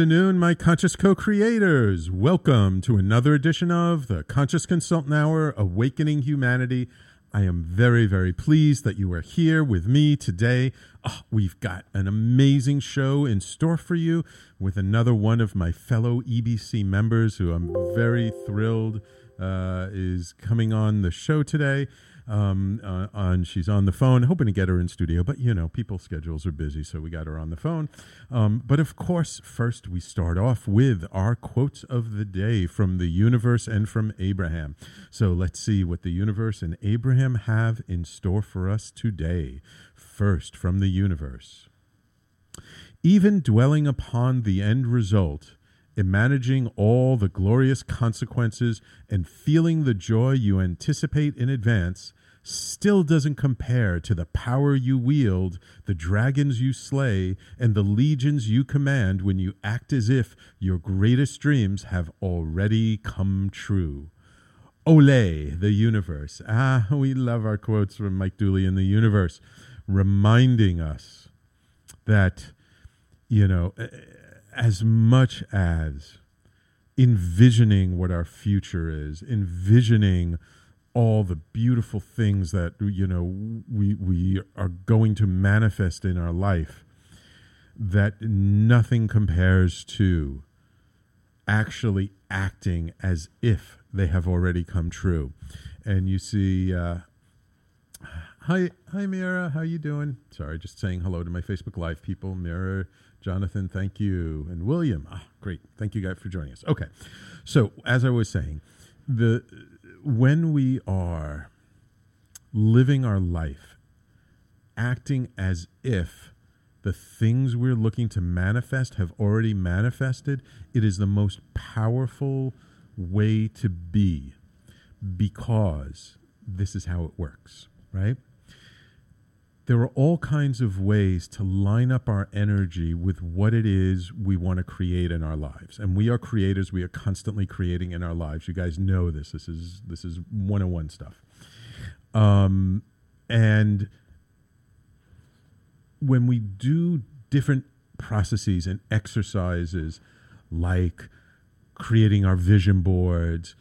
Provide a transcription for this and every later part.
Afternoon, my conscious co creators. Welcome to another edition of the Conscious Consultant Hour Awakening Humanity. I am very, very pleased that you are here with me today. Oh, we've got an amazing show in store for you with another one of my fellow EBC members who I'm very thrilled uh, is coming on the show today um, uh, on she's on the phone, hoping to get her in studio, but you know, people's schedules are busy, so we got her on the phone. Um, but of course, first we start off with our quotes of the day from the universe and from Abraham. So let's see what the universe and Abraham have in store for us today. First, from the universe. Even dwelling upon the end result, in managing all the glorious consequences and feeling the joy you anticipate in advance still doesn't compare to the power you wield, the dragons you slay, and the legions you command when you act as if your greatest dreams have already come true. Ole, the universe. Ah, we love our quotes from Mike Dooley in the universe, reminding us that, you know, as much as envisioning what our future is, envisioning all the beautiful things that you know we we are going to manifest in our life that nothing compares to actually acting as if they have already come true. And you see uh, hi hi mira. How you doing? Sorry just saying hello to my facebook live people. Mira jonathan thank you. And william. Ah, great. Thank you guys for joining us. Okay. So as i was saying the when we are living our life acting as if the things we're looking to manifest have already manifested, it is the most powerful way to be because this is how it works, right? There are all kinds of ways to line up our energy with what it is we want to create in our lives. And we are creators, we are constantly creating in our lives. You guys know this. This is this is 101 stuff. Um, and when we do different processes and exercises like creating our vision boards,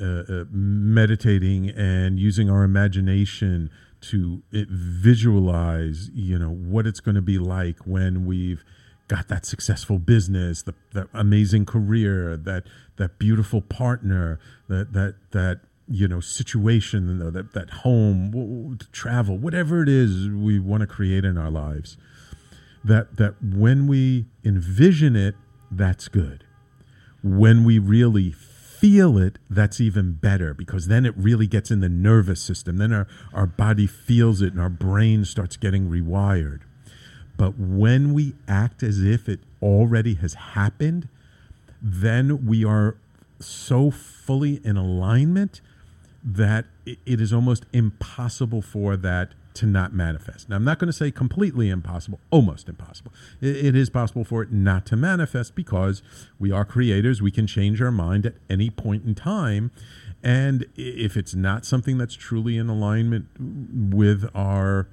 uh, uh, meditating and using our imagination to it, visualize, you know, what it's going to be like when we've got that successful business, the, the amazing career, that that beautiful partner, that that that you know situation, that that home, travel, whatever it is we want to create in our lives. That that when we envision it, that's good. When we really feel it, that's even better because then it really gets in the nervous system. Then our, our body feels it and our brain starts getting rewired. But when we act as if it already has happened, then we are so fully in alignment that it is almost impossible for that to not manifest. Now, I'm not going to say completely impossible, almost impossible. It, it is possible for it not to manifest because we are creators. We can change our mind at any point in time. And if it's not something that's truly in alignment with our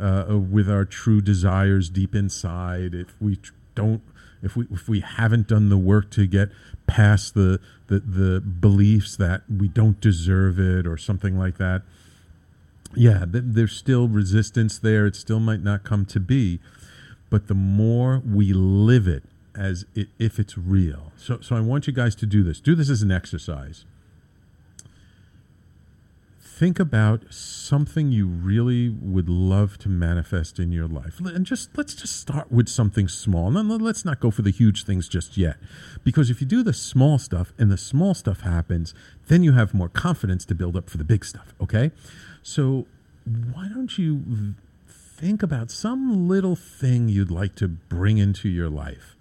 uh, with our true desires deep inside, if we don't, if we if we haven't done the work to get past the the, the beliefs that we don't deserve it or something like that, yeah, th- there's still resistance there. It still might not come to be, but the more we live it as it, if it's real. So, so I want you guys to do this. Do this as an exercise. Think about something you really would love to manifest in your life, and just let's just start with something small. And let's not go for the huge things just yet, because if you do the small stuff and the small stuff happens, then you have more confidence to build up for the big stuff. Okay, so why don't you think about some little thing you'd like to bring into your life?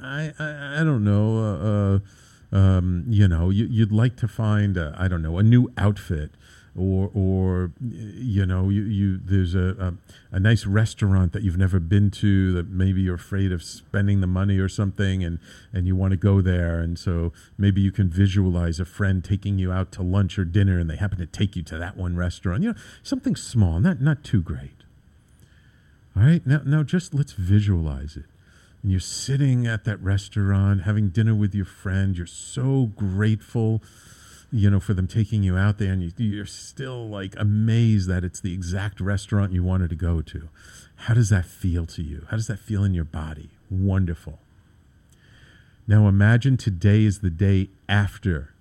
I I, I don't know. Uh, uh, um, you know, you, would like to find I don't know a new outfit or or you know you, you there's a, a, a nice restaurant that you've never been to that maybe you're afraid of spending the money or something and and you want to go there. And so maybe you can visualize a friend taking you out to lunch or dinner and they happen to take you to that one restaurant you know something small not not too great. All right now now just let's visualize it. And you're sitting at that restaurant having dinner with your friend you're so grateful you know, for them taking you out there and you, you're still like amazed that it's the exact restaurant you wanted to go to. How does that feel to you? How does that feel in your body? Wonderful. Now imagine today is the day after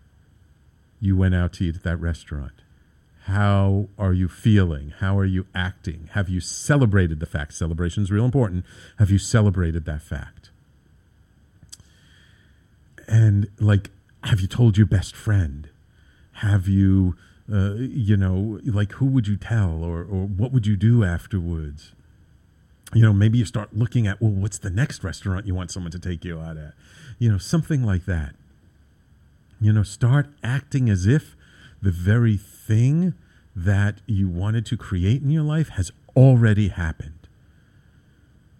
you went out to eat at that restaurant. How are you feeling? How are you acting? Have you celebrated the fact? Celebration is real important. Have you celebrated that fact? And like, have you told your best friend? Have you uh, you know like who would you tell or or what would you do afterwards? You know maybe you start looking at well what's the next restaurant you want someone to take you out at? You know something like that. You know start acting as if the very thing that you wanted to create in your life has already happened.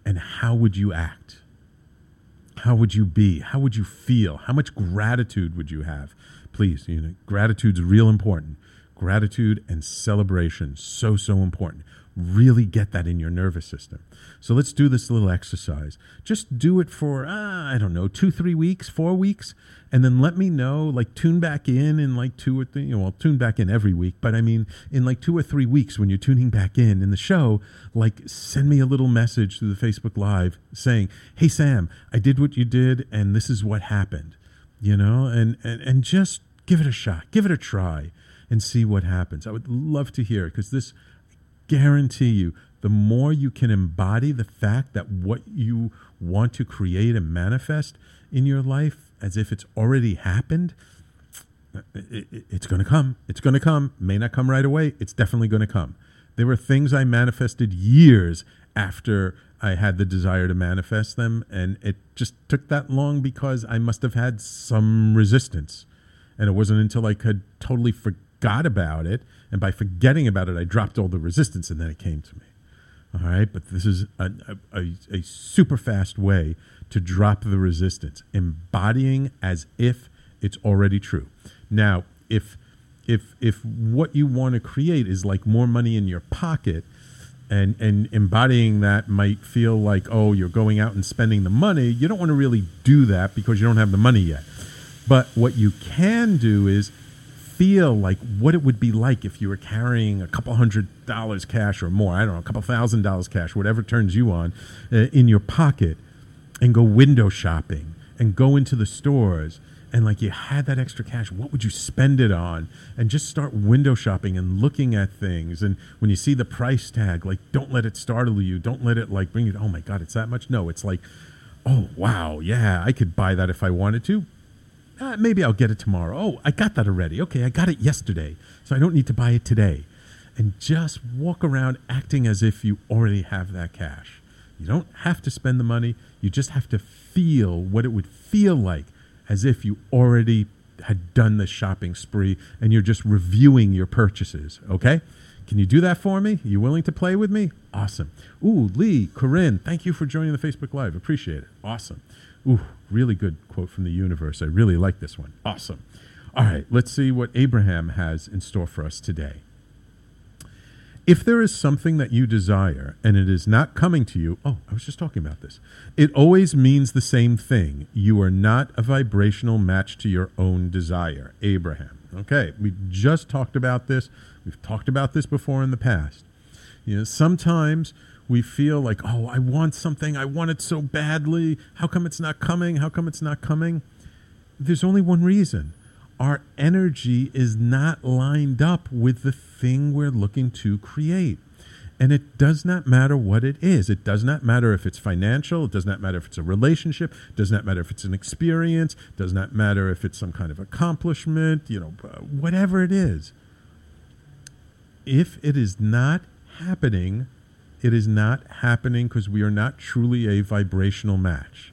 And how would you act? How would you be? How would you feel? How much gratitude would you have please, you know, gratitude's real important. Gratitude and celebration, so, so important. Really get that in your nervous system. So let's do this little exercise. Just do it for, uh, I don't know, two, three weeks, four weeks, and then let me know. Like, tune back in in like two or three, you know, well, tune back in every week, but I mean, in like two or three weeks when you're tuning back in in the show, like, send me a little message through the Facebook Live saying, Hey, Sam, I did what you did, and this is what happened you know and, and and just give it a shot, give it a try, and see what happens. I would love to hear it because this guarantee you the more you can embody the fact that what you want to create and manifest in your life as if it's already happened, it, it, it's going to come. It's going to come. May not come right away. It's definitely going to come. There were things I manifested years after I had the desire to manifest them, and it just took that long because I must have had some resistance. And it wasn't until I could totally forgot about it, and by forgetting about it, I dropped all the resistance, and then it came to me. All right, but this is a, a, a super fast way to drop the resistance, embodying as if it's already true. Now, if if if what you want to create is like more money in your pocket, and and embodying that might feel like oh you're going out and spending the money, you don't want to really do that because you don't have the money yet. But what you can do is feel like what it would be like if you were carrying a couple hundred dollars cash or more, I don't know, a couple thousand dollars cash, whatever turns you on, uh, in your pocket, and go window shopping and go into the stores and like you had that extra cash, what would you spend it on? And just start window shopping and looking at things. And when you see the price tag, like don't let it startle you. Don't let it like bring you, oh my God, it's that much. No, it's like, oh wow, yeah, I could buy that if I wanted to. Uh, maybe I'll get it tomorrow. Oh, I got that already. Okay, I got it yesterday. So I don't need to buy it today. And just walk around acting as if you already have that cash. You don't have to spend the money. You just have to feel what it would feel like as if you already had done the shopping spree and you're just reviewing your purchases. Okay? Can you do that for me? Are you willing to play with me? Awesome. Ooh, Lee, Corinne, thank you for joining the Facebook Live. Appreciate it. Awesome. Ooh, really good quote from the universe. I really like this one. Awesome. All right, let's see what Abraham has in store for us today. If there is something that you desire and it is not coming to you, oh, I was just talking about this. It always means the same thing. You are not a vibrational match to your own desire. Abraham. Okay, we just talked about this. We've talked about this before in the past. You know, sometimes we feel like, oh, I want something. I want it so badly. How come it's not coming? How come it's not coming? There's only one reason our energy is not lined up with the thing we're looking to create. And it does not matter what it is. It does not matter if it's financial. It does not matter if it's a relationship. It does not matter if it's an experience. It does not matter if it's some kind of accomplishment, you know, uh, whatever it is. If it is not happening, it is not happening because we are not truly a vibrational match.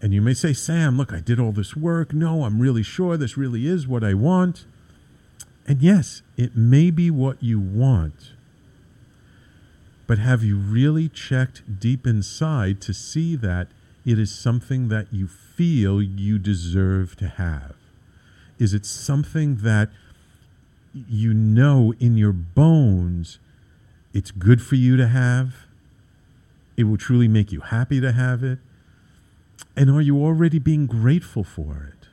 And you may say, Sam, look, I did all this work. No, I'm really sure this really is what I want. And yes, it may be what you want. But have you really checked deep inside to see that it is something that you feel you deserve to have? Is it something that you know in your bones it's good for you to have? It will truly make you happy to have it? And are you already being grateful for it?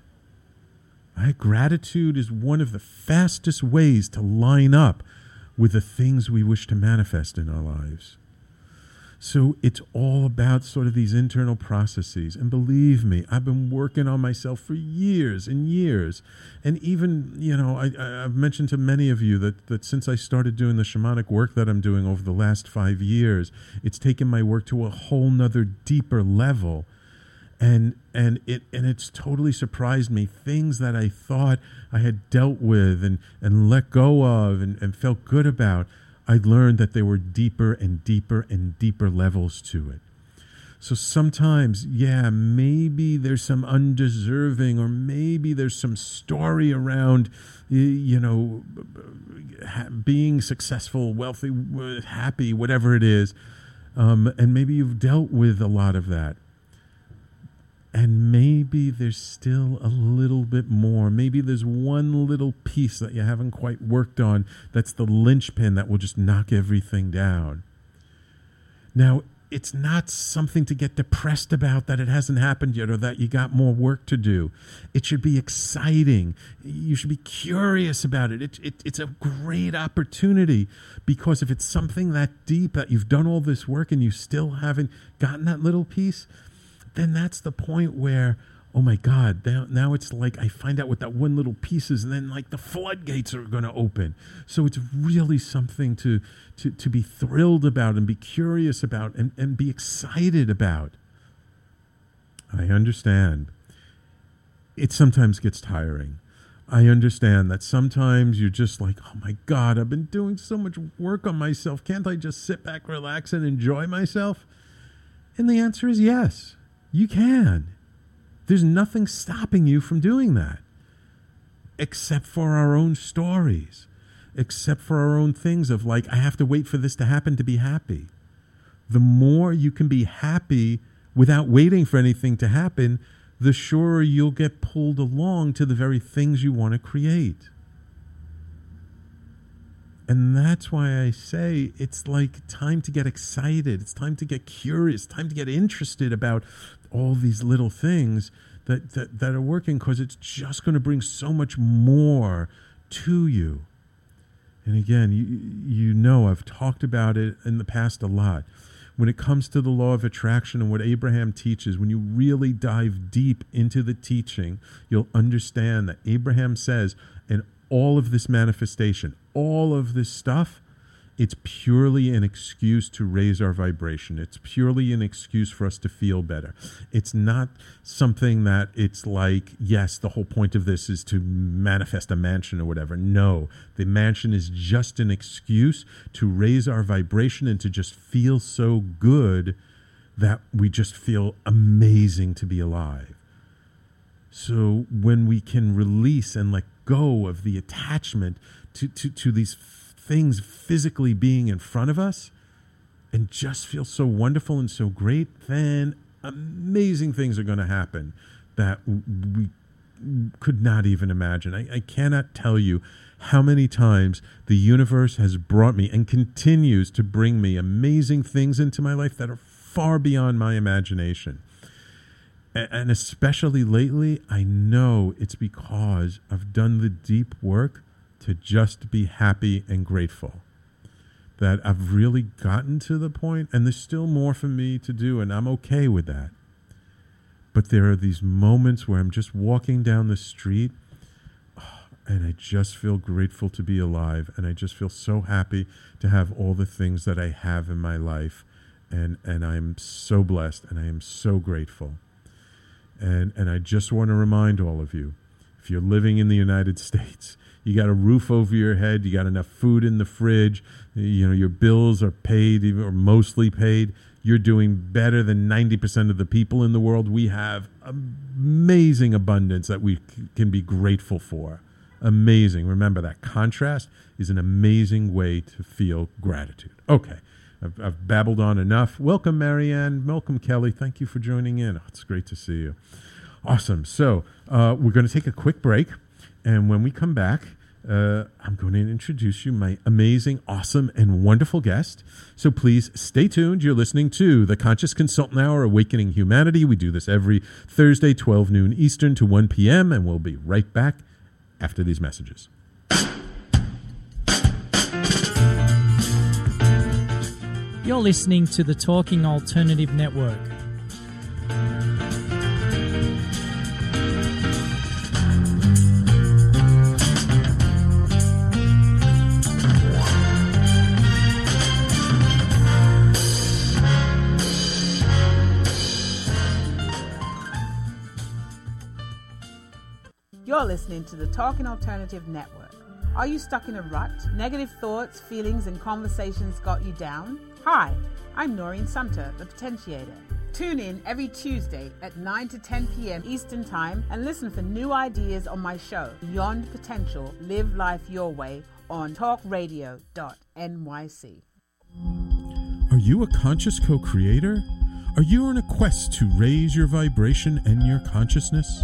Right? Gratitude is one of the fastest ways to line up with the things we wish to manifest in our lives. So it's all about sort of these internal processes. And believe me, I've been working on myself for years and years. And even, you know, I, have mentioned to many of you that, that since I started doing the shamanic work that I'm doing over the last five years, it's taken my work to a whole nother deeper level and and it and it's totally surprised me things that i thought i had dealt with and and let go of and, and felt good about i learned that there were deeper and deeper and deeper levels to it. So sometimes yeah maybe there's some undeserving or maybe there's some story around you know being successful wealthy happy whatever it is. Um, and maybe you've dealt with a lot of that and maybe there's still a little bit more. Maybe there's one little piece that you haven't quite worked on that's the linchpin that will just knock everything down. Now, it's not something to get depressed about that it hasn't happened yet or that you got more work to do. It should be exciting. You should be curious about it. it, it it's a great opportunity because if it's something that deep that you've done all this work and you still haven't gotten that little piece, then that's the point where oh my god now, now it's like i find out what that one little piece is and then like the floodgates are going to open. So it's really something to, to to be thrilled about and be curious about and, and be excited about. I understand. It sometimes gets tiring. I understand that sometimes you're just like oh my god i've been doing so much work on myself. Can't i just sit back relax and enjoy myself? And the answer is yes you can. There's nothing stopping you from doing that except for our own stories, except for our own things of like, I have to wait for this to happen to be happy. The more you can be happy without waiting for anything to happen, the surer you'll get pulled along to the very things you want to create. And that's why I say it's like time to get excited. It's time to get curious, time to get interested about all these little things that, that, that are working because it's just going to bring so much more to you. And again, you, you know, I've talked about it in the past a lot. When it comes to the law of attraction and what Abraham teaches, when you really dive deep into the teaching, you'll understand that Abraham says, and all of this manifestation, all of this stuff it's purely an excuse to raise our vibration. It's purely an excuse for us to feel better. It's not something that it's like, yes, the whole point of this is to manifest a mansion or whatever. No, the mansion is just an excuse to raise our vibration and to just feel so good that we just feel amazing to be alive. So when we can release and let go of the attachment to, to, to these things physically being in front of us and just feel so wonderful and so great, then amazing things are going to happen that we could not even imagine. I, I, cannot tell you how many times the universe has brought me and continues to bring me amazing things into my life that are far beyond my imagination. And especially lately, I know it's because I've done the deep work to just be happy and grateful. That I've really gotten to the point, and there's still more for me to do, and I'm okay with that. But there are these moments where I'm just walking down the street and I just feel grateful to be alive, and I just feel so happy to have all the things that I have in my life. And, and I'm so blessed and I am so grateful. And, and I just want to remind all of you if you're living in the United States, you got a roof over your head, you got enough food in the fridge, you know, your bills are paid or mostly paid. You're doing better than 90% of the people in the world. We have amazing abundance that we can be grateful for. Amazing. Remember that contrast is an amazing way to feel gratitude. Okay. I've, I've, babbled on enough. Welcome, Marianne. Welcome, Kelly. Thank you for joining in. Oh, it's great to see you. Awesome. So, uh, we're going to take a quick break. And when we come back, uh, I'm going to introduce you my amazing, awesome, and wonderful guest. So please stay tuned. You're listening to the Conscious Consultant Hour Awakening Humanity. We do this every Thursday, 12 noon Eastern to 1 p.m., and we'll be right back after these messages. You're listening to the Talking Alternative Network. You're listening to the Talking Alternative Network. Are you stuck in a rut? Negative thoughts, feelings, and conversations got you down? Hi, I'm Noreen Sumter, the Potentiator. Tune in every Tuesday at 9 to 10 p.m. Eastern Time and listen for new ideas on my show, Beyond Potential Live Life Your Way, on talkradio.nyc. Are you a conscious co creator? Are you on a quest to raise your vibration and your consciousness?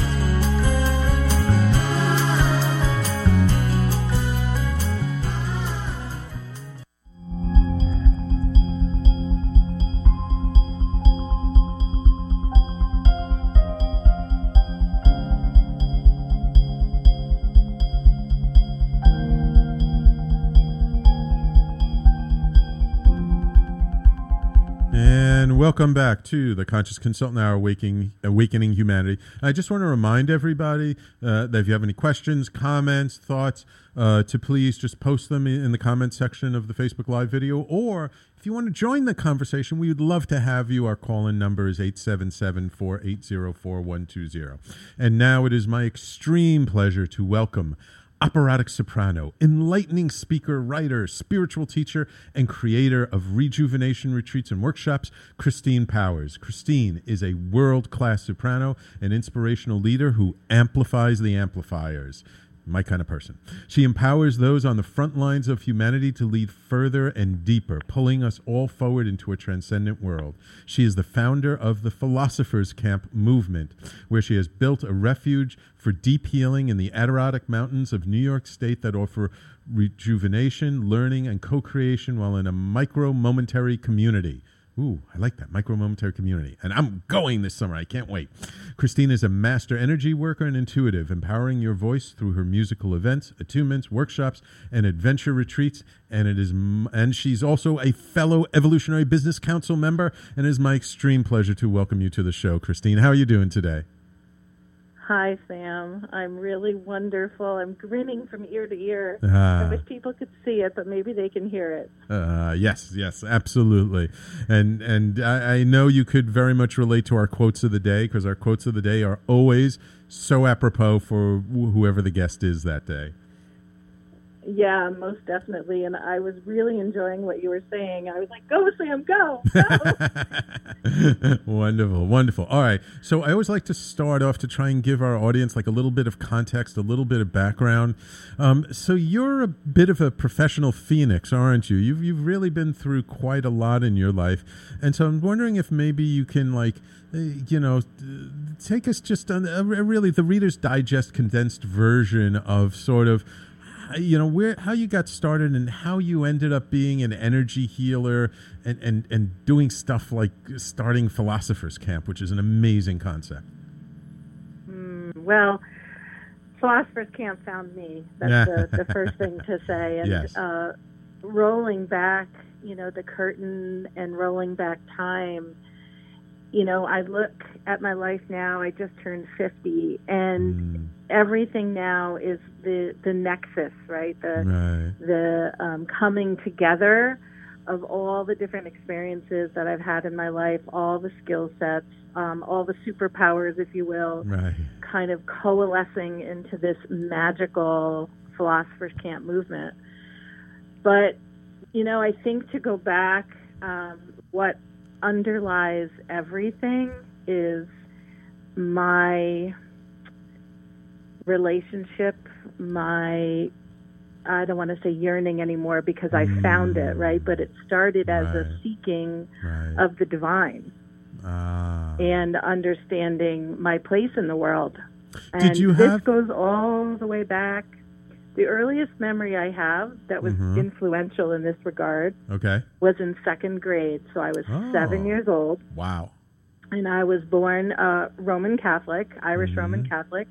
Welcome back to the Conscious Consultant Hour Awakening, Awakening Humanity. I just want to remind everybody uh, that if you have any questions, comments, thoughts, uh, to please just post them in the comment section of the Facebook Live video. Or if you want to join the conversation, we would love to have you. Our call in number is 877 480 4120. And now it is my extreme pleasure to welcome operatic soprano, enlightening speaker, writer, spiritual teacher, and creator of rejuvenation retreats and workshops, Christine Powers. Christine is a world class soprano, an inspirational leader who amplifies the amplifiers my kind of person. She empowers those on the front lines of humanity to lead further and deeper, pulling us all forward into a transcendent world. She is the founder of the Philosophers Camp movement, where she has built a refuge for deep healing in the Adirondack Mountains of New York State that offer rejuvenation, learning, and co creation while in a micro momentary community. Ooh, I like that micro momentary community. And I'm going this summer. I can't wait. Christine is a master energy worker and intuitive, empowering your voice through her musical events, attunements, workshops, and adventure retreats. And it is, and she's also a fellow Evolutionary Business Council member. And it is my extreme pleasure to welcome you to the show, Christine. How are you doing today? Hi, Sam. I'm really wonderful. I'm grinning from ear to ear. Uh, I wish people could see it, but maybe they can hear it. Uh, yes, yes, absolutely. And and I, I, know you could very much relate to our quotes of the day because our quotes of the day are always so apropos for wh- whoever the guest is that day. Yeah, most definitely. And I was really enjoying what you were saying. I was like, go, Sam, go. go. wonderful, wonderful. All right. So I always like to start off to try and give our audience like a little bit of context, a little bit of background. Um, so you're a bit of a professional phoenix, aren't you? You've, you've really been through quite a lot in your life. And so I'm wondering if maybe you can like, eh, you know, take us just on a, really the Reader's Digest condensed version of sort of you know where how you got started and how you ended up being an energy healer and and and doing stuff like starting philosophers camp which is an amazing concept mm, well philosophers camp found me that's the, the, first thing to say and yes. uh, rolling back you know the curtain and rolling back time you know, I look at my life now. I just turned 50, and mm. Everything now is the the nexus, right? The right. the um, coming together of all the different experiences that I've had in my life, all the skill sets, um, all the superpowers, if you will, right. kind of coalescing into this magical philosophers camp movement. But you know, I think to go back, um, what underlies everything is my relationship, my I don't want to say yearning anymore because I mm. found it, right? But it started as right. a seeking right. of the divine ah. and understanding my place in the world. And Did you this goes all the way back the earliest memory I have that was mm-hmm. influential in this regard okay. was in second grade. So I was oh. seven years old. Wow. And I was born uh, Roman Catholic, Irish mm-hmm. Roman Catholic,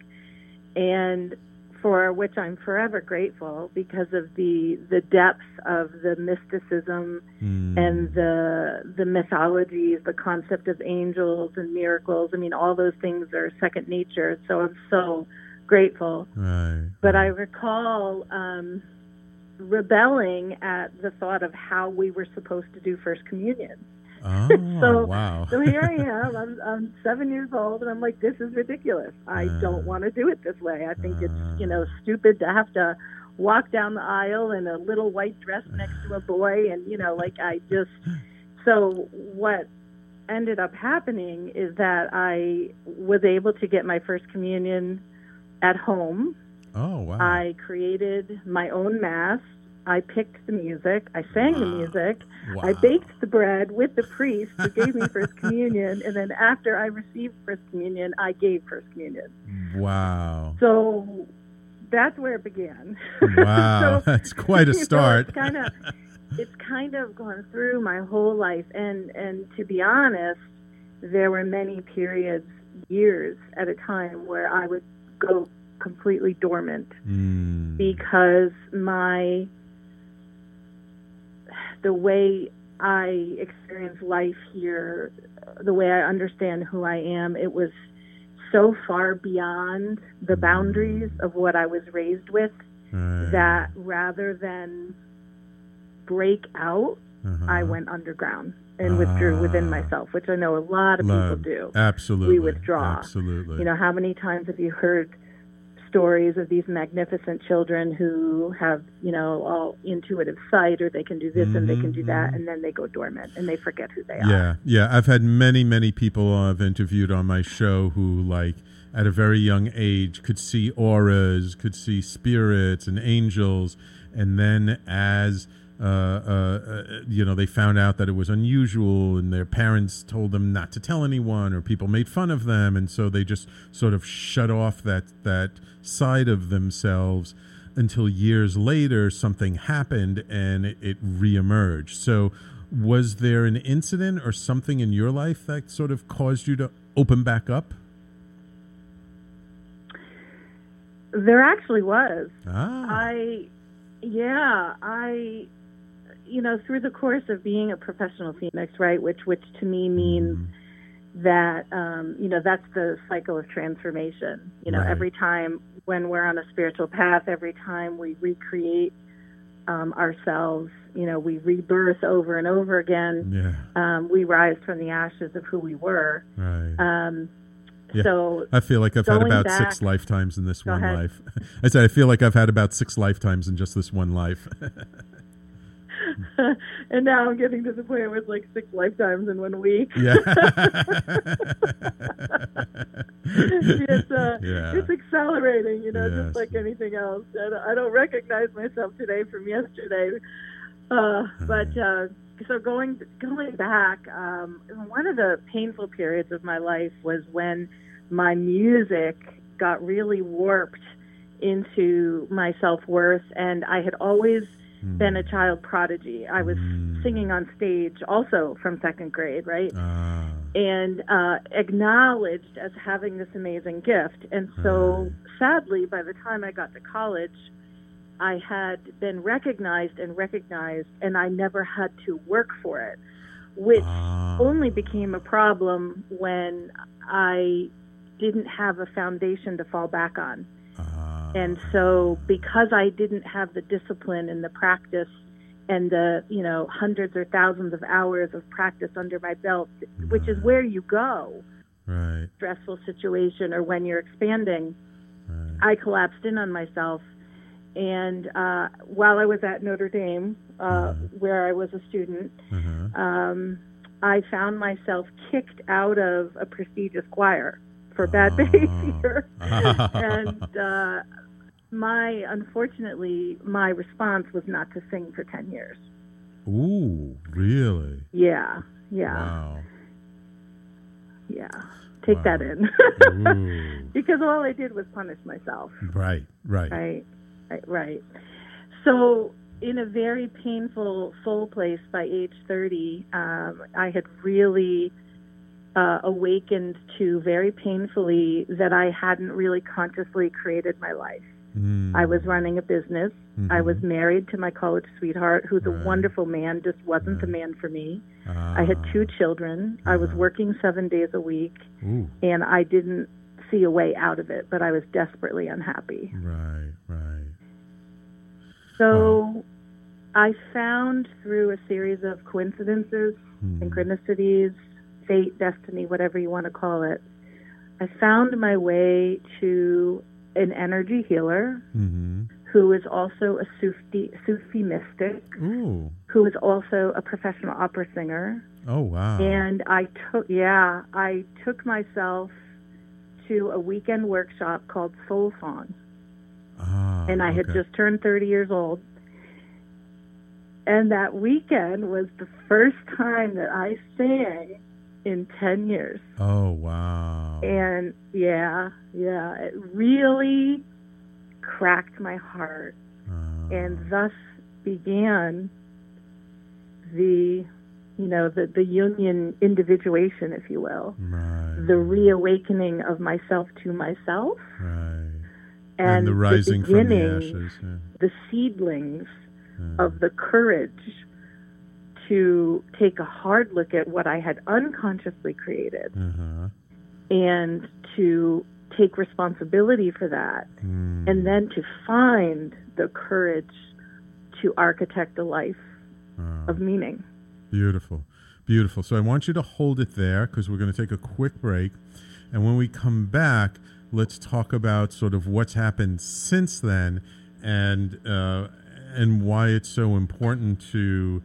and for which I'm forever grateful because of the the depth of the mysticism mm. and the the mythologies, the concept of angels and miracles. I mean, all those things are second nature. So I'm so grateful. Right. But I recall um, rebelling at the thought of how we were supposed to do First Communion. Oh, so, wow. so here I am. I'm, I'm seven years old, and I'm like, this is ridiculous. I uh, don't want to do it this way. I think uh, it's, you know, stupid to have to walk down the aisle in a little white dress next to a boy. And, you know, like I just, so what ended up happening is that I was able to get my first communion at home. Oh, wow. I created my own mass. I picked the music. I sang wow. the music. Wow. I baked the bread with the priest who gave me First Communion. And then after I received First Communion, I gave First Communion. Wow. So that's where it began. Wow. so, that's quite a start. it's kind of it's kind of gone through my whole life and and to be honest, there were many periods, years at a time where I would go completely dormant mm. because my the way I experience life here, the way I understand who I am, it was so far beyond the hmm. boundaries of what I was raised with right. that rather than break out, uh-huh. I went underground and withdrew within ah. myself, which I know a lot of Love. people do. Absolutely. We withdraw. Absolutely. You know, how many times have you heard stories of these magnificent children who have, you know, all intuitive sight or they can do this mm-hmm, and they can do that mm-hmm. and then they go dormant and they forget who they yeah, are. Yeah. Yeah. I've had many, many people I've interviewed on my show who like at a very young age could see auras, could see spirits and angels. And then as uh, uh, uh, you know, they found out that it was unusual, and their parents told them not to tell anyone, or people made fun of them, and so they just sort of shut off that that side of themselves until years later something happened and it, it reemerged. So, was there an incident or something in your life that sort of caused you to open back up? There actually was. Ah. I, yeah, I you know, through the course of being a professional phoenix, right, which which to me means mm-hmm. that um, you know that's the cycle of transformation. You know, right. every time when we're on a spiritual path, every time we recreate um, ourselves, you know, we rebirth over and over again. Yeah. Um, we rise from the ashes of who we were. Right. Um, yeah. So I feel like I've had about back, six lifetimes in this one ahead. life. I said I feel like I've had about six lifetimes in just this one life. and now I'm getting to the point where it's like six lifetimes in one week. Yeah. it's, uh, yeah. it's accelerating, you know, yes. just like anything else. I don't recognize myself today from yesterday. Uh, but uh, so going going back, um, one of the painful periods of my life was when my music got really warped into my self worth, and I had always mm. been a child prodigy. I was mm. singing on stage also from second grade, right? Ah. And uh, acknowledged as having this amazing gift. And so, sadly, by the time I got to college, I had been recognized and recognized, and I never had to work for it, which ah. only became a problem when I didn't have a foundation to fall back on. And so, because I didn't have the discipline and the practice and the, you know, hundreds or thousands of hours of practice under my belt, which is where you go, right. stressful situation or when you're expanding, right. I collapsed in on myself. And uh, while I was at Notre Dame, uh, uh-huh. where I was a student, uh-huh. um, I found myself kicked out of a prestigious choir for bad behavior. and uh, my, unfortunately, my response was not to sing for 10 years. Ooh, really? Yeah, yeah. Wow. Yeah. Take wow. that in. because all I did was punish myself. Right, right. Right, right, right. So, in a very painful soul place by age 30, um, I had really uh, awakened to very painfully that I hadn't really consciously created my life. Mm. I was running a business. Mm-hmm. I was married to my college sweetheart, who's right. a wonderful man, just wasn't right. the man for me. I had two ah. children. I was ah. working seven days a week, Ooh. and I didn't see a way out of it, but I was desperately unhappy. Right, right. So wow. I found through a series of coincidences, mm. synchronicities, fate, destiny, whatever you want to call it, I found my way to an energy healer mm-hmm. who is also a Sufi, Sufi mystic, Ooh. who is also a professional opera singer. Oh wow! And I took yeah, I took myself to a weekend workshop called Soul Song, ah, and I had just turned 30 years old. And that weekend was the first time that I sang in 10 years. Oh, wow. And yeah, yeah, it really cracked my heart. Uh, and thus began the, you know, the, the Jungian individuation, if you will. Right. The reawakening of myself to myself. Right. And, and the rising the from the ashes. Yeah. The seedlings yeah. of the courage to take a hard look at what I had unconsciously created uh-huh. and to take responsibility for that mm. and then to find the courage to architect a life uh, of meaning. Beautiful. Beautiful. So I want you to hold it there because we're going to take a quick break. And when we come back, let's talk about sort of what's happened since then and uh, and why it's so important to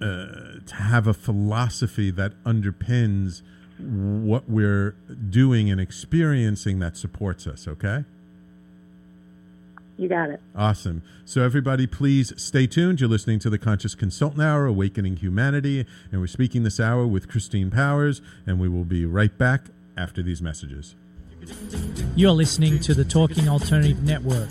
uh, to have a philosophy that underpins what we're doing and experiencing that supports us. Okay. You got it. Awesome. So, everybody, please stay tuned. You're listening to the Conscious Consultant Hour, Awakening Humanity, and we're speaking this hour with Christine Powers, and we will be right back after these messages. You're listening to the Talking Alternative Network.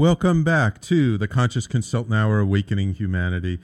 Welcome back to the Conscious Consultant Hour Awakening Humanity.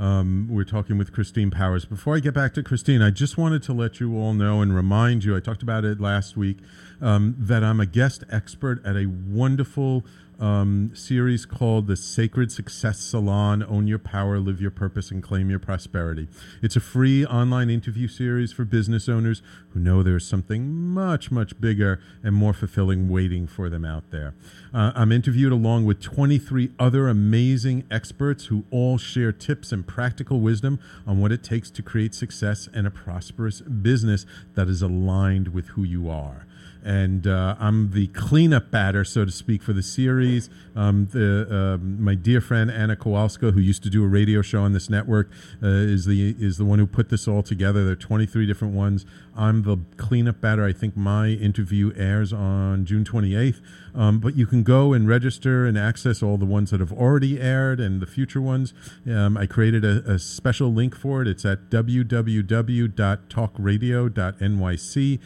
Um, we're talking with Christine Powers. Before I get back to Christine, I just wanted to let you all know and remind you I talked about it last week um, that I'm a guest expert at a wonderful um, series called the Sacred Success Salon Own Your Power, Live Your Purpose, and Claim Your Prosperity. It's a free online interview series for business owners who know there's something much, much bigger and more fulfilling waiting for them out there. Uh, I'm interviewed along with 23 other amazing experts who all share tips and practical wisdom on what it takes to create success and a prosperous business that is aligned with who you are and uh, I'm the cleanup batter, so to speak, for the series. Um, the, uh, my dear friend Anna Kowalska, who used to do a radio show on this network, uh, is the is the one who put this all together. There are 23 different ones. I'm the cleanup batter. I think my interview airs on June 28th. Um, but you can go and register and access all the ones that have already aired and the future ones. Um, I created a, a, special link for it. It's at www.talkradio.nyc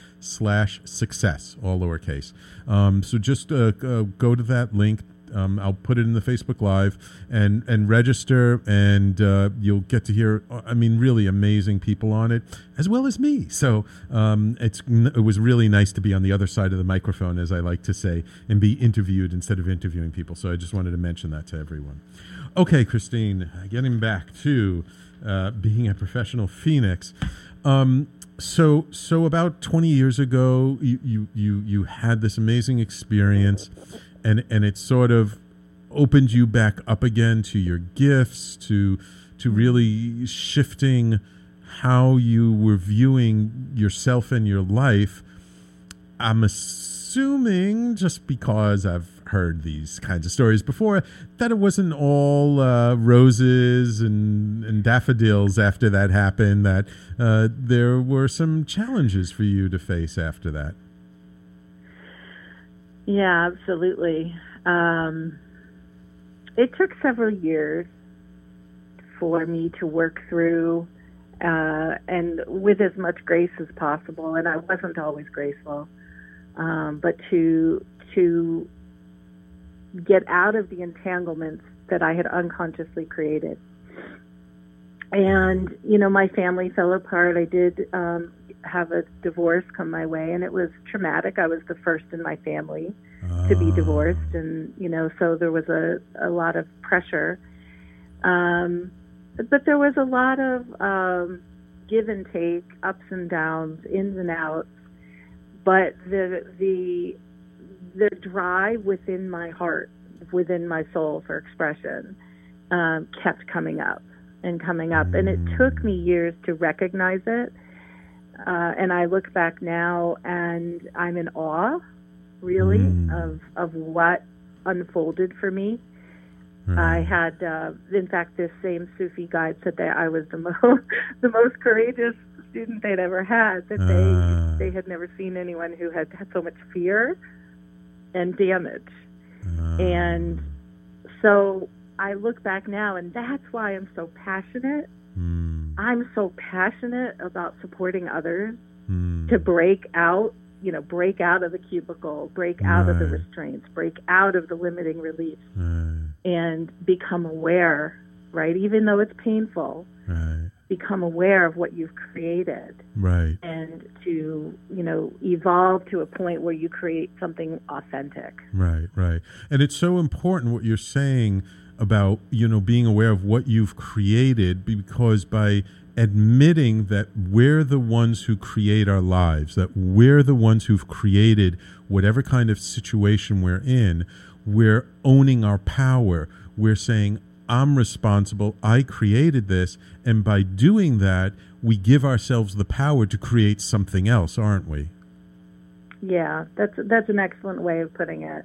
success, all lowercase. Um, so just uh, uh, go to that link, um, I'll put it in the Facebook Live and and register, and uh, you'll get to hear. I mean, really amazing people on it, as well as me. So um, it's it was really nice to be on the other side of the microphone, as I like to say, and be interviewed instead of interviewing people. So I just wanted to mention that to everyone. Okay, Christine, getting back to uh, being a professional phoenix. Um, so so about 20 years ago you, you you you had this amazing experience and and it sort of opened you back up again to your gifts to to really shifting how you were viewing yourself and your life. I'm assuming just because i've heard these kinds of stories before that it wasn't all uh, roses and, and daffodils after that happened that uh, there were some challenges for you to face after that. Yeah absolutely. Um, it took several years for me to work through uh, and with as much grace as possible and i wasn't always graceful um, but to to get out of the entanglements that I had unconsciously created. And, you know, my family fell apart. I did um, have a divorce come my way, and it was traumatic. I was the first in my family. Uh-huh. to be divorced, and you know, so there was a a lot of pressure. Um, but there was a lot of um, give and take, ups and downs, ins and outs. But the the the drive within my heart, within my soul for expression, um, kept coming up and coming up, and it took me years to recognize it. Uh, and I look back now, and I'm in awe, really, mm. of of what unfolded for me Mm. I had, uh, in fact, this same Sufi guide said that I was the most the most courageous student they'd ever had. That uh. they they had never seen anyone who had had so much fear and damage. Uh. And so I look back now, and that's why I'm so passionate. Mm. I'm so passionate about supporting others mm. to break out you know, break out of the cubicle, break right. out of the restraints, break out of the limiting beliefs, right. and become aware, right? Even though it's painful, right. Become aware of what you've created, right? And to you know evolve to a point where you create something authentic, right? Right. And it's so important what you're saying about you know being aware of what you've created because by admitting that we're the ones who create our lives, that we're the ones who've created whatever kind of situation we're in, we're owning our power. We're saying, I'm responsible, I created this, and by doing that, we give ourselves the power to create something else, aren't we? Yeah, that's that's an excellent way of putting it.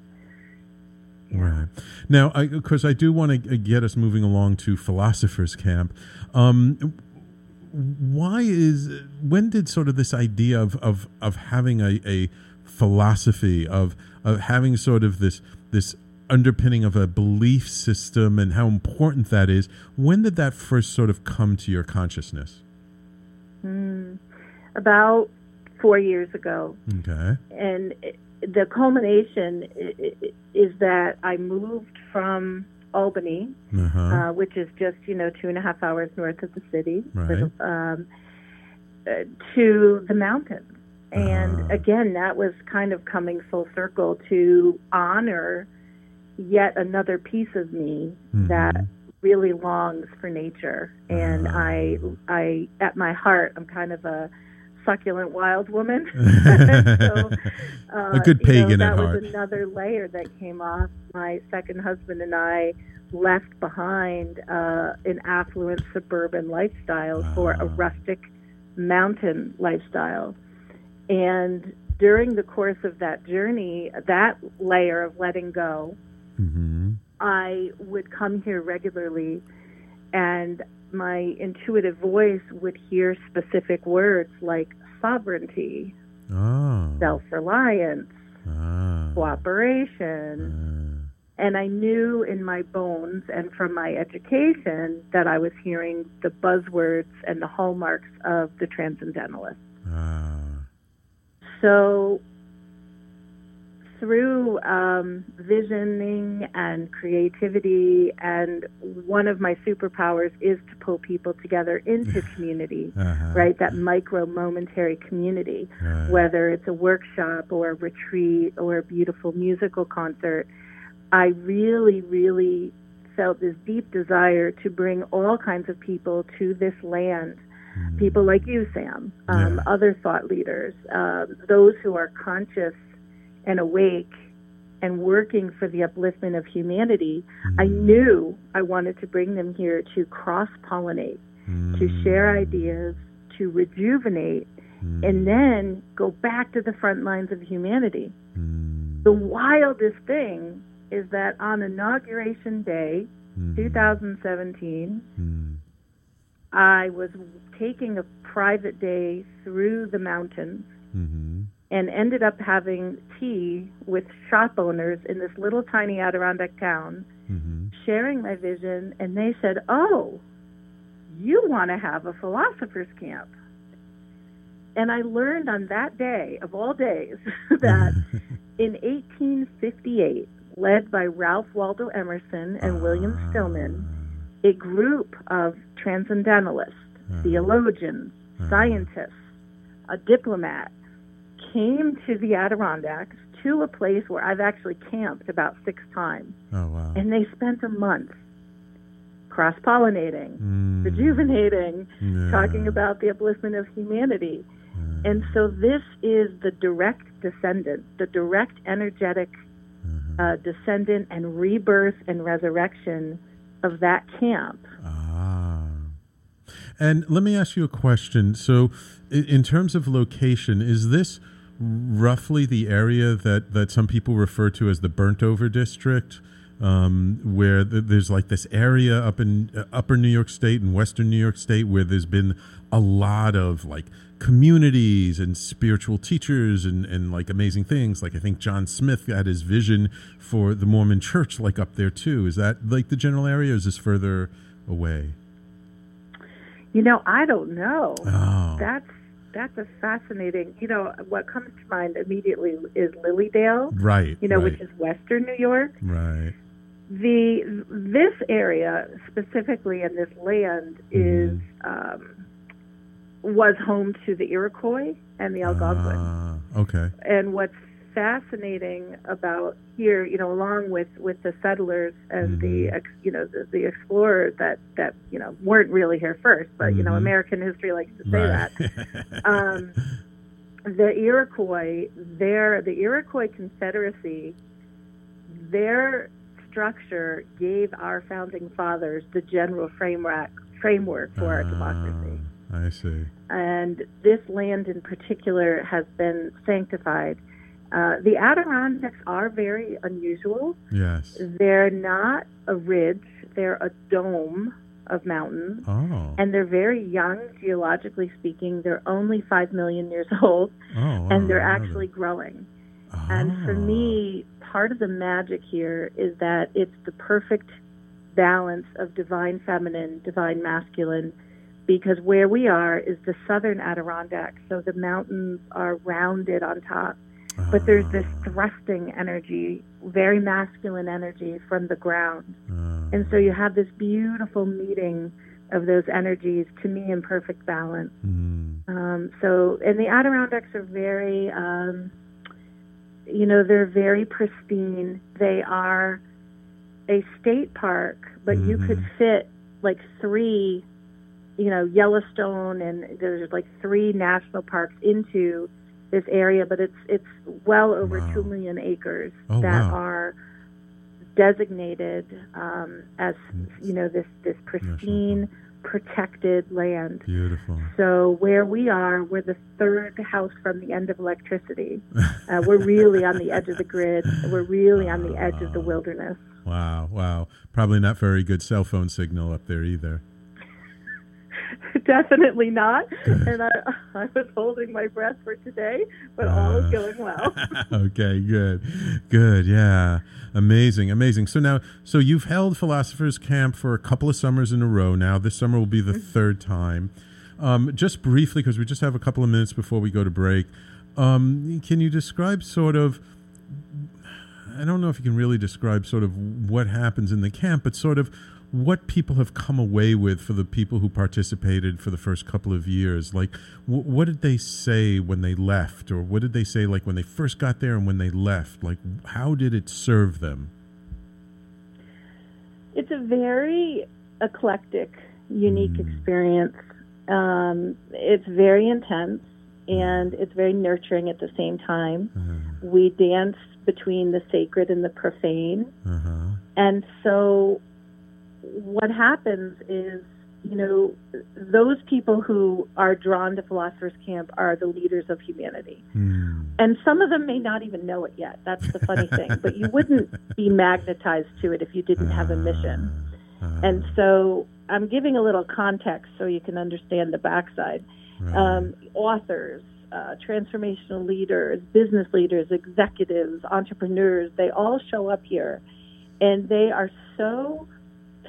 Right. Now, I, I, do want to get us moving along to Philosopher's Camp. Um, why is when did sort of this idea of of of having a, a philosophy of of having sort of this this underpinning of a belief system and how important that is when did that first sort of come to your consciousness mm, about four years ago okay and the culmination is that i moved from Albany, uh-huh. uh, which is just you know two and a half hours north of the city, right. um, uh, to the mountains. And uh-huh. again, that was kind of coming full circle to honor yet another piece of me mm-hmm. that really longs for nature. And uh-huh. I, I, at my heart, I'm kind of a succulent wild woman. so, uh, a good pagan you know, that at was another layer that came off. My second husband and I left behind uh, an affluent suburban lifestyle for a rustic mountain lifestyle. And during the course of that journey, that layer of letting go, mm-hmm. I would come here regularly and my intuitive voice would hear specific words like sovereignty, oh. self reliance, oh. Ah. cooperation. Oh. And I knew in my bones and from my education that I was hearing the buzzwords and the hallmarks of the transcendentalist. Ah. So through um, visioning and creativity, and one of my superpowers is to pull people together into community, uh-huh. right? That micro momentary community, right. whether it's a workshop or a retreat or a beautiful musical concert. I really, really felt this deep desire to bring all kinds of people to this land. Mm. People like you, Sam, um, yeah. other thought leaders, uh, those who are conscious and awake and working for the upliftment of humanity, mm. I knew I wanted to bring them here to cross pollinate, mm. to share ideas, to rejuvenate, mm. and then go back to the front lines of humanity. Mm. The wildest thing is that on Inauguration Day, mm. 2017, mm. I was taking a private day through the mountains. Mm-hmm and ended up having with shop owners in this little tiny Adirondack town, mm-hmm. sharing my vision, and they said, "Oh, you want to have a philosophers camp." And I learned on that day of all days that in 1858, led by Ralph Waldo Emerson and uh, William Stillman, a group of transcendentalists, uh, theologians, uh, scientists, a diplomat, came to the Adirondacks to a place where I've actually camped about six times. Oh wow! And they spent a month cross pollinating, mm. rejuvenating, yeah. talking about the upliftment of humanity. And so this is the direct descendant, the direct energetic mm-hmm. uh, descendant and rebirth and resurrection of that camp. Ah. And let me ask you a question. So, in terms of location, is this roughly the area that, that some people refer to as the burnt over district? um, where th- there's like this area up in uh, upper New York State and western New York State where there's been a lot of like communities and spiritual teachers and, and like amazing things. Like I think John Smith had his vision for the Mormon church like up there too. Is that like the general area or is this further away? You know, I don't know. Oh. That's that's a fascinating. You know, what comes to mind immediately is Lily Dale, right? You know, right. which is Western New York, right? the this area specifically in this land is um, was home to the Iroquois and the Algonquin. Uh, okay. And what's fascinating about here, you know, along with with the settlers and mm-hmm. the you know the, the, explorers that that you know weren't really here first, but mm-hmm. you know mm-hmm. American history likes to say right. that. um, the Iroquois, their the Iroquois Confederacy, their structure gave our founding fathers the general framework framework for our democracy. Ah, I see. And this land in particular has been sanctified. Uh, the Adirondacks are very unusual. Yes. They're not a ridge, they're a dome of mountains. Oh. And they're very young, geologically speaking. They're only 5 million years old. Oh, wow, and they're actually growing. Oh. And for me, part of the magic here is that it's the perfect balance of divine feminine, divine masculine, because where we are is the southern Adirondacks, so the mountains are rounded on top. But there's this ah. thrusting energy, very masculine energy from the ground. Uh, and so you have this beautiful meeting of those energies, to me, in perfect balance. Mm. Um, so, and the Adirondacks are very, um, you know, they're very pristine. They are a state park, but mm-hmm. you could mm-hmm. fit like three, you know, Yellowstone and there's like three national parks into this area, but it's it's well over wow. two million acres oh, that wow. are designated um, as you know this this pristine protected land. Beautiful. So where we are, we're the third house from the end of electricity. Uh, we're really on the edge of the grid. We're really on the edge of the wilderness. Wow, wow. Probably not very good cell phone signal up there either. Definitely not. and I, I was holding my breath for today, but uh, all is going well. okay, good, good. Yeah, amazing, amazing. So now, so you've held Philosophers Camp for a couple of summers in a row. Now this summer will be the mm-hmm. third time. Um, just briefly, because we just have a couple of minutes before we go to break. Um, can you describe sort of? I don't know if you can really describe sort of what happens in the camp, but sort of what people have come away with for the people who participated for the first couple of years. Like, w- what did they say when they left, or what did they say like when they first got there and when they left? Like, how did it serve them? It's a very eclectic, unique mm. experience. Um, it's very intense and it's very nurturing at the same time. Uh-huh. We dance between the sacred and the profane. Uh-huh. And so what happens is, you know, those people who are drawn to Philosopher's Camp are the leaders of humanity. Mm. And some of them may not even know it yet. That's the funny thing. But you wouldn't be magnetized to it if you didn't have a mission. Uh, uh, and so I'm giving a little context so you can understand the backside. Right. Um, authors, uh, transformational leaders, business leaders, executives, entrepreneurs, they all show up here. And they are so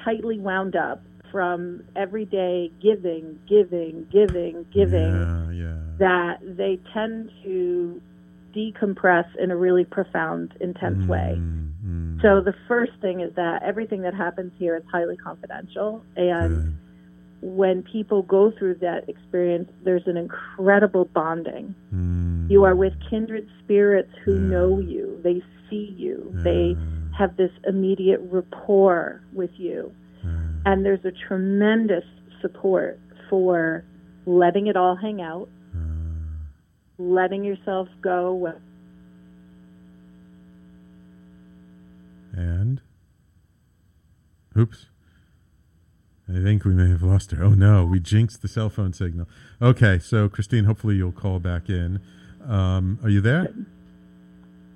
tightly wound up from everyday giving, giving, giving, giving yeah, yeah. that they tend to decompress in a really profound, intense mm, way. Mm. So the first thing is that everything that happens here is highly confidential and when people go through that experience, there's an incredible bonding. Mm. You are with kindred spirits who yeah. know you, they see you, they have this immediate rapport with you. Yeah. And there's a tremendous support for letting it all hang out, letting yourself go. And, oops. I think we may have lost her. Oh no, we jinxed the cell phone signal. Okay, so Christine, hopefully you'll call back in. Um, are you there?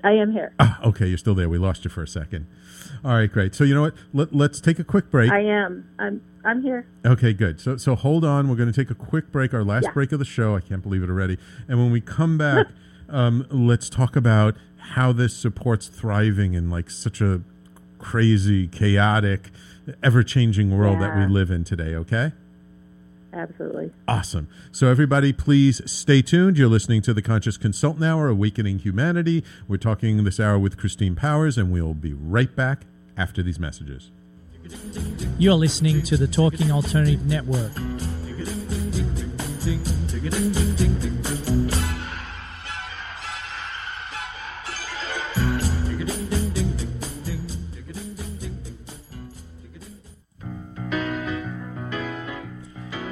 I am here. Ah, okay, you're still there. We lost you for a second. All right, great. So you know what? Let, let's take a quick break. I am. I'm. I'm here. Okay, good. So so hold on. We're going to take a quick break. Our last yeah. break of the show. I can't believe it already. And when we come back, um, let's talk about how this supports thriving in like such a crazy, chaotic ever changing world yeah. that we live in today, okay? Absolutely. Awesome. So, everybody, please stay tuned. You're listening to the Conscious Consultant Hour, Awakening Humanity. We're talking this hour with Christine Powers, and we'll be right back after these messages. You're listening to the Talking Alternative Network.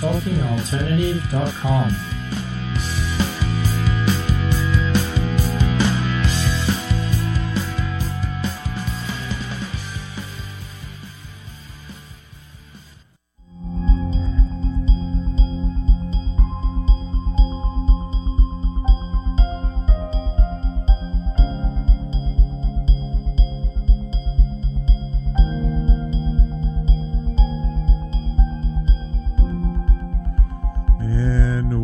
talkingalternative.com.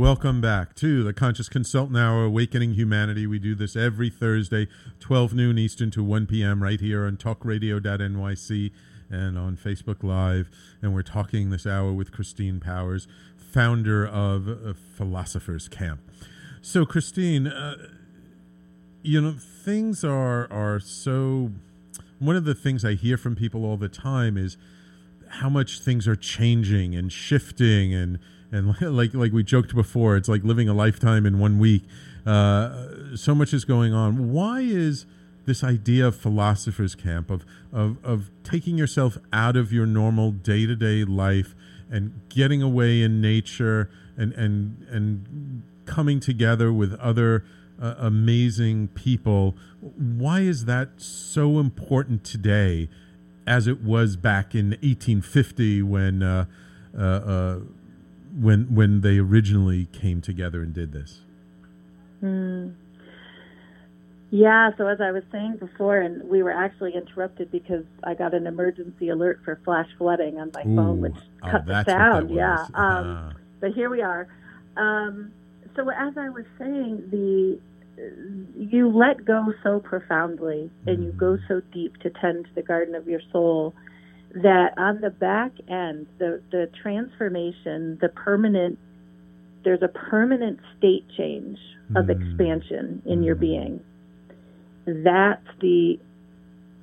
Welcome back to the Conscious Consultant Hour, Awakening Humanity. We do this every Thursday, 12 noon Eastern to 1 p.m. right here on talkradio.nyc and on Facebook Live. And we're talking this hour with Christine Powers, founder of uh, Philosophers Camp. So, Christine, uh, you know, things are, are so. One of the things I hear from people all the time is how much things are changing and shifting and and like like we joked before, it's like living a lifetime in one week. Uh, so much is going on. Why is this idea of philosophers camp of of of taking yourself out of your normal day to day life and getting away in nature and and and coming together with other uh, amazing people? Why is that so important today, as it was back in 1850 when? Uh, uh, uh when when they originally came together and did this? Hmm. Yeah, so as I was saying before, and we were actually interrupted because I got an emergency alert for flash flooding on my Ooh, phone, which oh, cut the sound. Yeah, um, uh. but here we are. Um, so as I was saying, the you let go so profoundly, and you go mm-hmm. so deep to tend to the garden of your soul that on the back end, the, the transformation, the permanent, there's a permanent state change of mm. expansion in mm. your being. That's the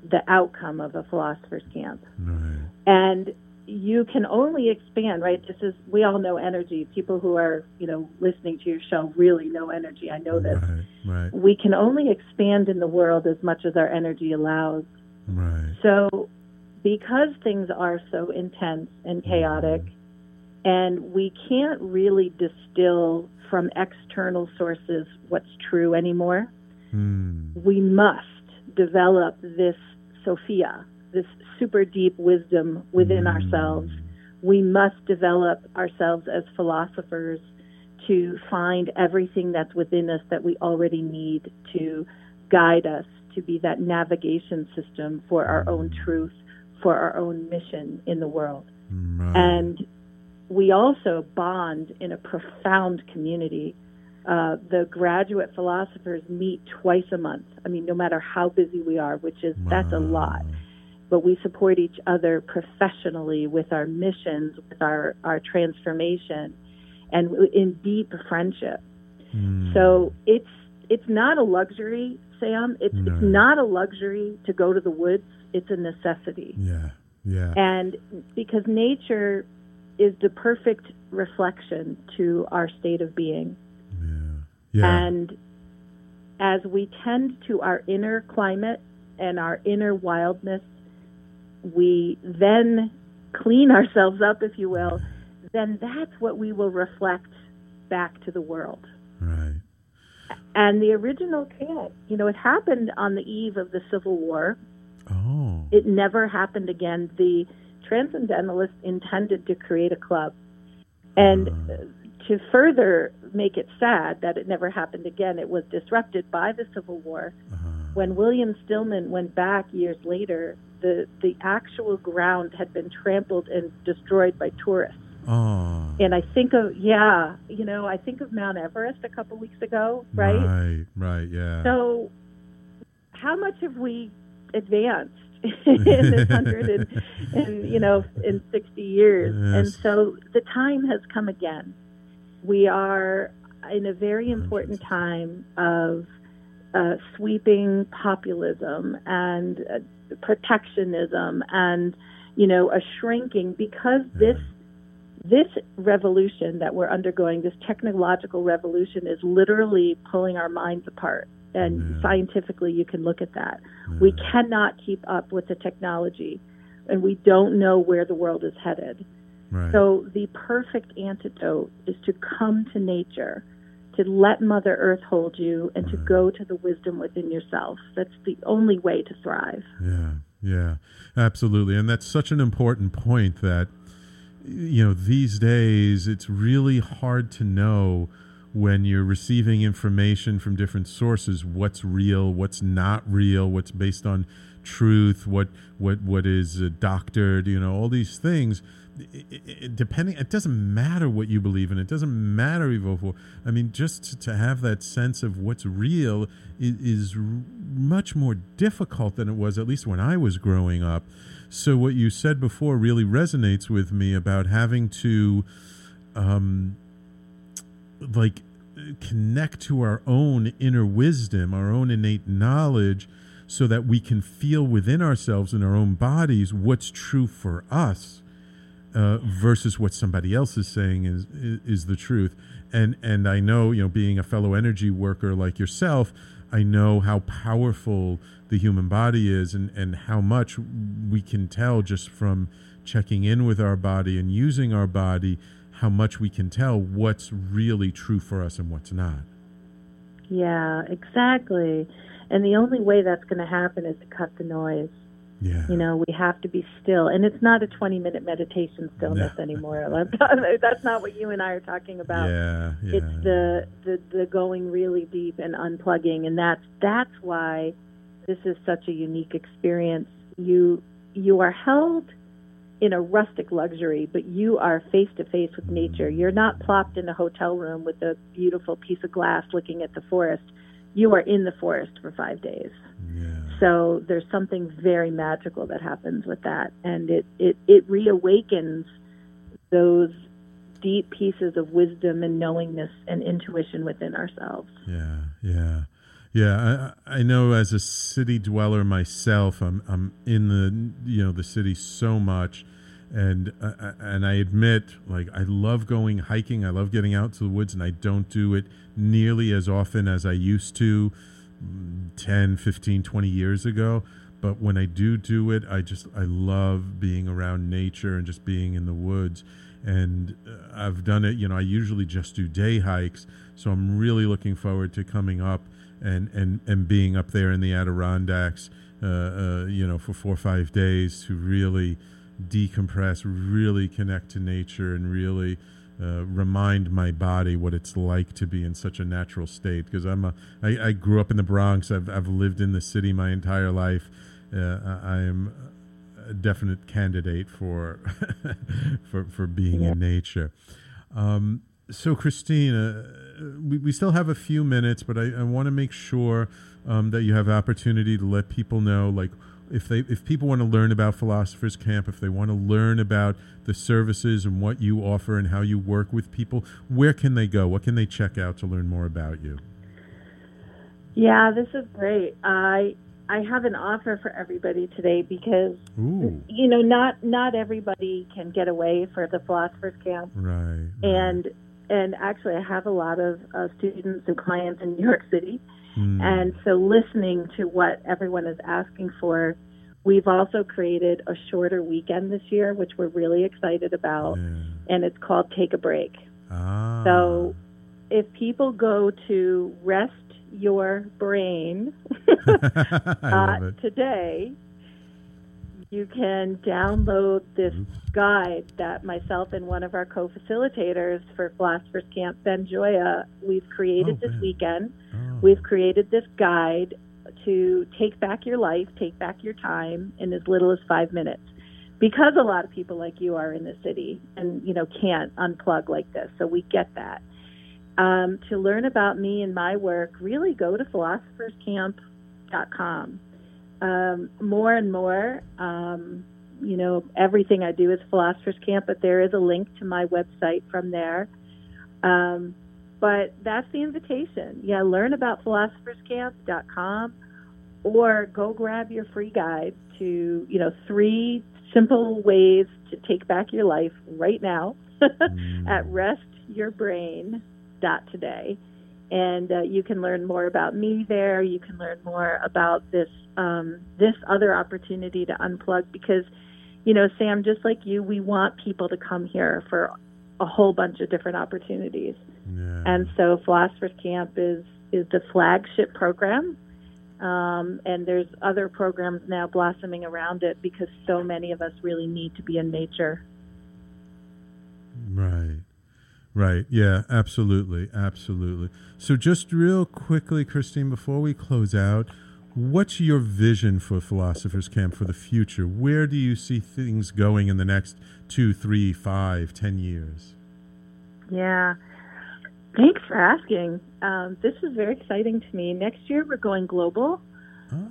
the outcome of a philosopher's camp. Right. And you can only expand, right? This is we all know energy. People who are, you know, listening to your show really know energy. I know this. Right, right. We can only expand in the world as much as our energy allows. Right. So because things are so intense and chaotic and we can't really distill from external sources what's true anymore, mm. we must develop this Sophia, this super deep wisdom within mm. ourselves. We must develop ourselves as philosophers to find everything that's within us that we already need to guide us to be that navigation system for our own truth, for our own mission in the world. Right. And we also bond in a profound community. Uh, the graduate philosophers meet twice a month. I mean, no matter how busy we are, which is wow. that's a lot but we support each other professionally with our missions, with our, our transformation, and in deep friendship. Mm. So it's it's not a luxury, Sam. It's no. it's not a luxury to go to the woods. It's a necessity. Yeah, yeah. And because nature is the perfect reflection to our state of being. Yeah. Yeah. And as we tend to our inner climate and our inner wildness we then clean ourselves up, if you will, then that's what we will reflect back to the world. Right. And the original chant, you know, it happened on the eve of the Civil War. Oh. It never happened again. The Transcendentalists intended to create a club. And uh. to further make it sad that it never happened again, it was disrupted by the Civil War. Uh-huh. When William Stillman went back years later the the actual ground had been trampled and destroyed by tourists. Oh. And I think of yeah, you know, I think of Mount Everest a couple weeks ago, right? Right, right, yeah. So, how much have we advanced in this hundred and, and you know in sixty years? Yes. And so the time has come again. We are in a very important time of uh, sweeping populism and uh, protectionism and you know a shrinking because this this revolution that we're undergoing this technological revolution is literally pulling our minds apart and yeah. scientifically you can look at that yeah. we cannot keep up with the technology and we don't know where the world is headed right. so the perfect antidote is to come to nature to let Mother Earth hold you and to go to the wisdom within yourself. That's the only way to thrive. Yeah, yeah, absolutely. And that's such an important point that, you know, these days it's really hard to know when you're receiving information from different sources what's real, what's not real, what's based on truth, what what what is doctored, you know, all these things it, it, depending, it doesn't matter what you believe in. It doesn't matter for. I mean, just to, to have that sense of what's real is, is, much more difficult than it was, at least when I was growing up. So what you said before really resonates with me about having to, um, like, connect to our own inner wisdom, our own innate knowledge, so that we can feel within ourselves in our own bodies what's true for us uh, versus what somebody else is saying is, is, is the truth. And and I know you know being a fellow energy worker like yourself, I know how powerful the human body is and and how much we can tell just from checking in with our body and using our body how much we can tell what's really true for us and what's not. Yeah, exactly. And the only way that's going to happen is to cut the noise. Yeah. You know, we have to be still. And it's not a 20 minute meditation stillness no. anymore. That's not what you and I are talking about. Yeah, yeah. It's the, the, the going really deep and unplugging. And that's, that's why this is such a unique experience. You, you are held in a rustic luxury, but you are face to face with nature. You're not plopped in a hotel room with a beautiful piece of glass looking at the forest. You are in the forest for five days. Yeah. So there's something very magical that happens with that, and it it it reawakens those deep pieces of wisdom and knowingness and intuition within ourselves. Yeah, yeah. Yeah, I, I know as a city dweller myself, I'm I'm in the you know the city so much, and uh, and I admit, like I love going hiking. I love getting out to the woods, and I don't do it nearly as often as I used to mm, 10, 15, 20 years ago. But when I do do it, I just I love being around nature and just being in the woods. And uh, I've done it. You know, I usually just do day hikes, so I'm really looking forward to coming up and and and being up there in the Adirondacks. Uh, uh, you know, for four or five days to really decompress, really connect to nature, and really uh, remind my body what it's like to be in such a natural state. Because I'm a, I, I grew up in the Bronx. I've, I've lived in the city my entire life. Uh, I am a definite candidate for for for being yeah. in nature. Um, so, Christina, we, we still have a few minutes, but I, I want to make sure um, that you have opportunity to let people know, like if they if people want to learn about Philosophers Camp, if they want to learn about the services and what you offer and how you work with people, where can they go? What can they check out to learn more about you? Yeah, this is great. I I have an offer for everybody today because Ooh. you know not not everybody can get away for the Philosophers Camp, right? And and actually, I have a lot of uh, students and clients in New York City Mm. And so, listening to what everyone is asking for, we've also created a shorter weekend this year, which we're really excited about. Yeah. And it's called Take a Break. Ah. So, if people go to Rest Your Brain uh, today, you can download this guide that myself and one of our co-facilitators for Philosophers Camp, Ben Joya, we've created oh, this weekend. Oh. We've created this guide to take back your life, take back your time in as little as five minutes. Because a lot of people like you are in the city and you know can't unplug like this, so we get that. Um, to learn about me and my work, really go to philosopherscamp.com um, more and more. Um, you know, everything I do is Philosophers Camp, but there is a link to my website from there. Um, but that's the invitation. Yeah, learn about philosopherscamp.com or go grab your free guide to, you know, three simple ways to take back your life right now mm. at restyourbrain.today and uh, you can learn more about me there. You can learn more about this um, this other opportunity to unplug because, you know, Sam, just like you, we want people to come here for a whole bunch of different opportunities. Yeah. And so, Philosophers Camp is is the flagship program. Um, and there's other programs now blossoming around it because so many of us really need to be in nature. Right. Right. Yeah, absolutely. Absolutely. So, just real quickly, Christine, before we close out, what's your vision for Philosophers Camp for the future? Where do you see things going in the next two, three, five, ten years? Yeah. Thanks for asking. Um, this is very exciting to me. Next year, we're going global.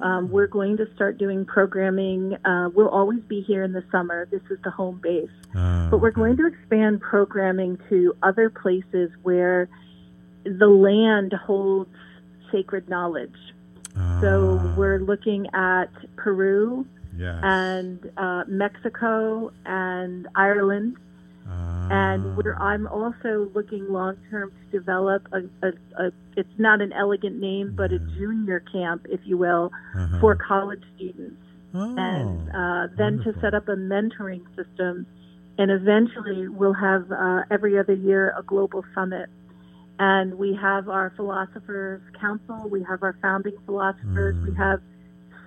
Um, we're going to start doing programming. Uh, we'll always be here in the summer. This is the home base. Uh, but we're going to expand programming to other places where the land holds sacred knowledge. uh, So we're looking at Peru yes. and uh, Mexico and Ireland. Uh, And we're, I'm also looking long term to develop a, a, a, it's not an elegant name, but a junior camp, if you will, uh-huh. for college students. oh, and uh, then to set up a mentoring system. And eventually we'll have uh, every other year a global summit. And we have our philosophers council, we have our founding philosophers, we Mm. have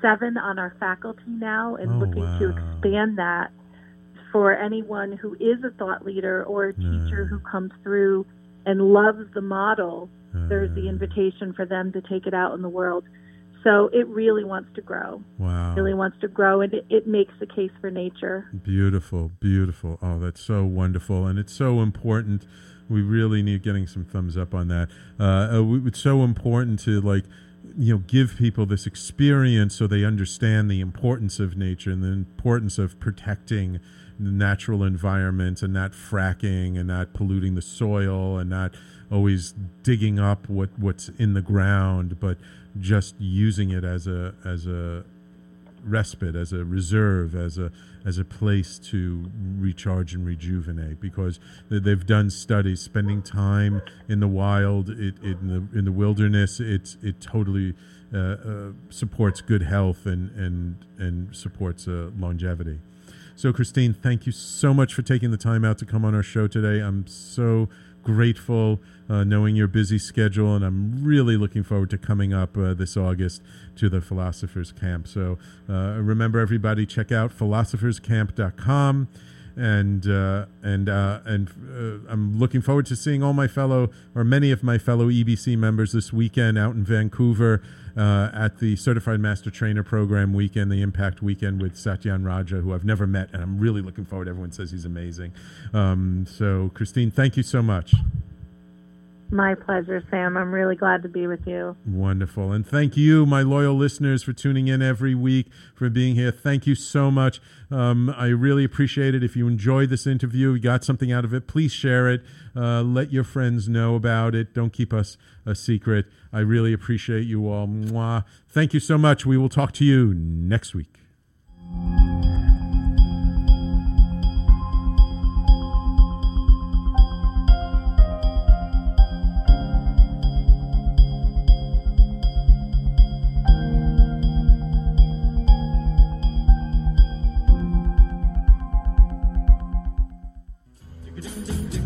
seven on our faculty now, and Oh, looking to expand that for anyone who is a thought leader or a teacher who comes through and loves the model. There's the invitation for them to take it out in the world. So it really wants to grow Wow. really wants to grow, and it, it makes the case for nature. Beautiful, beautiful. Oh, that's so wonderful, and it's so important. We really need getting some thumbs up on that. Uh, uh, it's so important to like, you know, give people this experience so they understand the importance of nature and the importance of protecting the natural environment and not fracking and not polluting the soil and not always digging up what, what's in the ground, but just using it as a as a respite, as a reserve, as a as a place to recharge and rejuvenate. Because they've done studies, spending time in the wild, it, in the in the wilderness, it it totally uh, uh, supports good health and and and supports uh, longevity. So, Christine, thank you so much for taking the time out to come on our show today. I'm so grateful uh, knowing your busy schedule, and I'm really looking forward to coming up uh, this August to the Philosophers Camp. So uh, remember, everybody, check out philosopherscamp.com. And uh, and uh, and uh, I'm looking forward to seeing all my fellow or many of my fellow EBC members this weekend out in Vancouver at the Certified Master Trainer Program weekend, the Impact Weekend with Satyen Raja, who I've never met, and I'm really looking forward. Everyone says he's amazing. Um, so, Christine, thank you so much. My pleasure, Sam. I'm really glad to be with you. Wonderful. And thank you, my loyal listeners, for tuning in every week, for being here. Thank you so much. Um, I really appreciate it. If you enjoyed this interview, you got something out of it, please share it. Uh, let your friends know about it. Don't keep us a secret. I really appreciate you all. Mwah. Thank you so much. We will talk to you next week.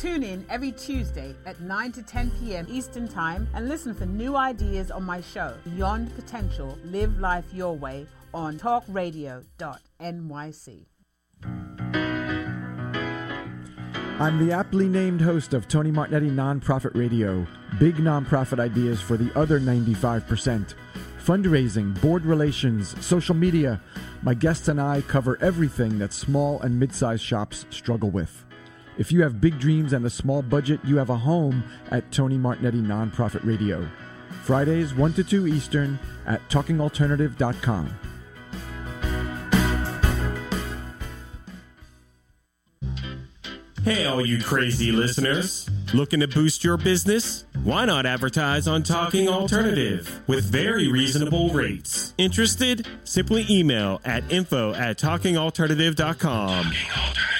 Tune in every Tuesday at 9 to 10 p.m. Eastern Time and listen for new ideas on my show, Beyond Potential Live Life Your Way, on talkradio.nyc. I'm the aptly named host of Tony Martignetti Nonprofit Radio, big nonprofit ideas for the other 95%. Fundraising, board relations, social media. My guests and I cover everything that small and mid sized shops struggle with. If you have big dreams and a small budget, you have a home at Tony Martignetti Nonprofit Radio. Fridays, 1 to 2 Eastern at talkingalternative.com. Hey, all you crazy listeners. Looking to boost your business? Why not advertise on Talking Alternative with very reasonable rates? Interested? Simply email at info at talkingalternative.com. Talking Alternative.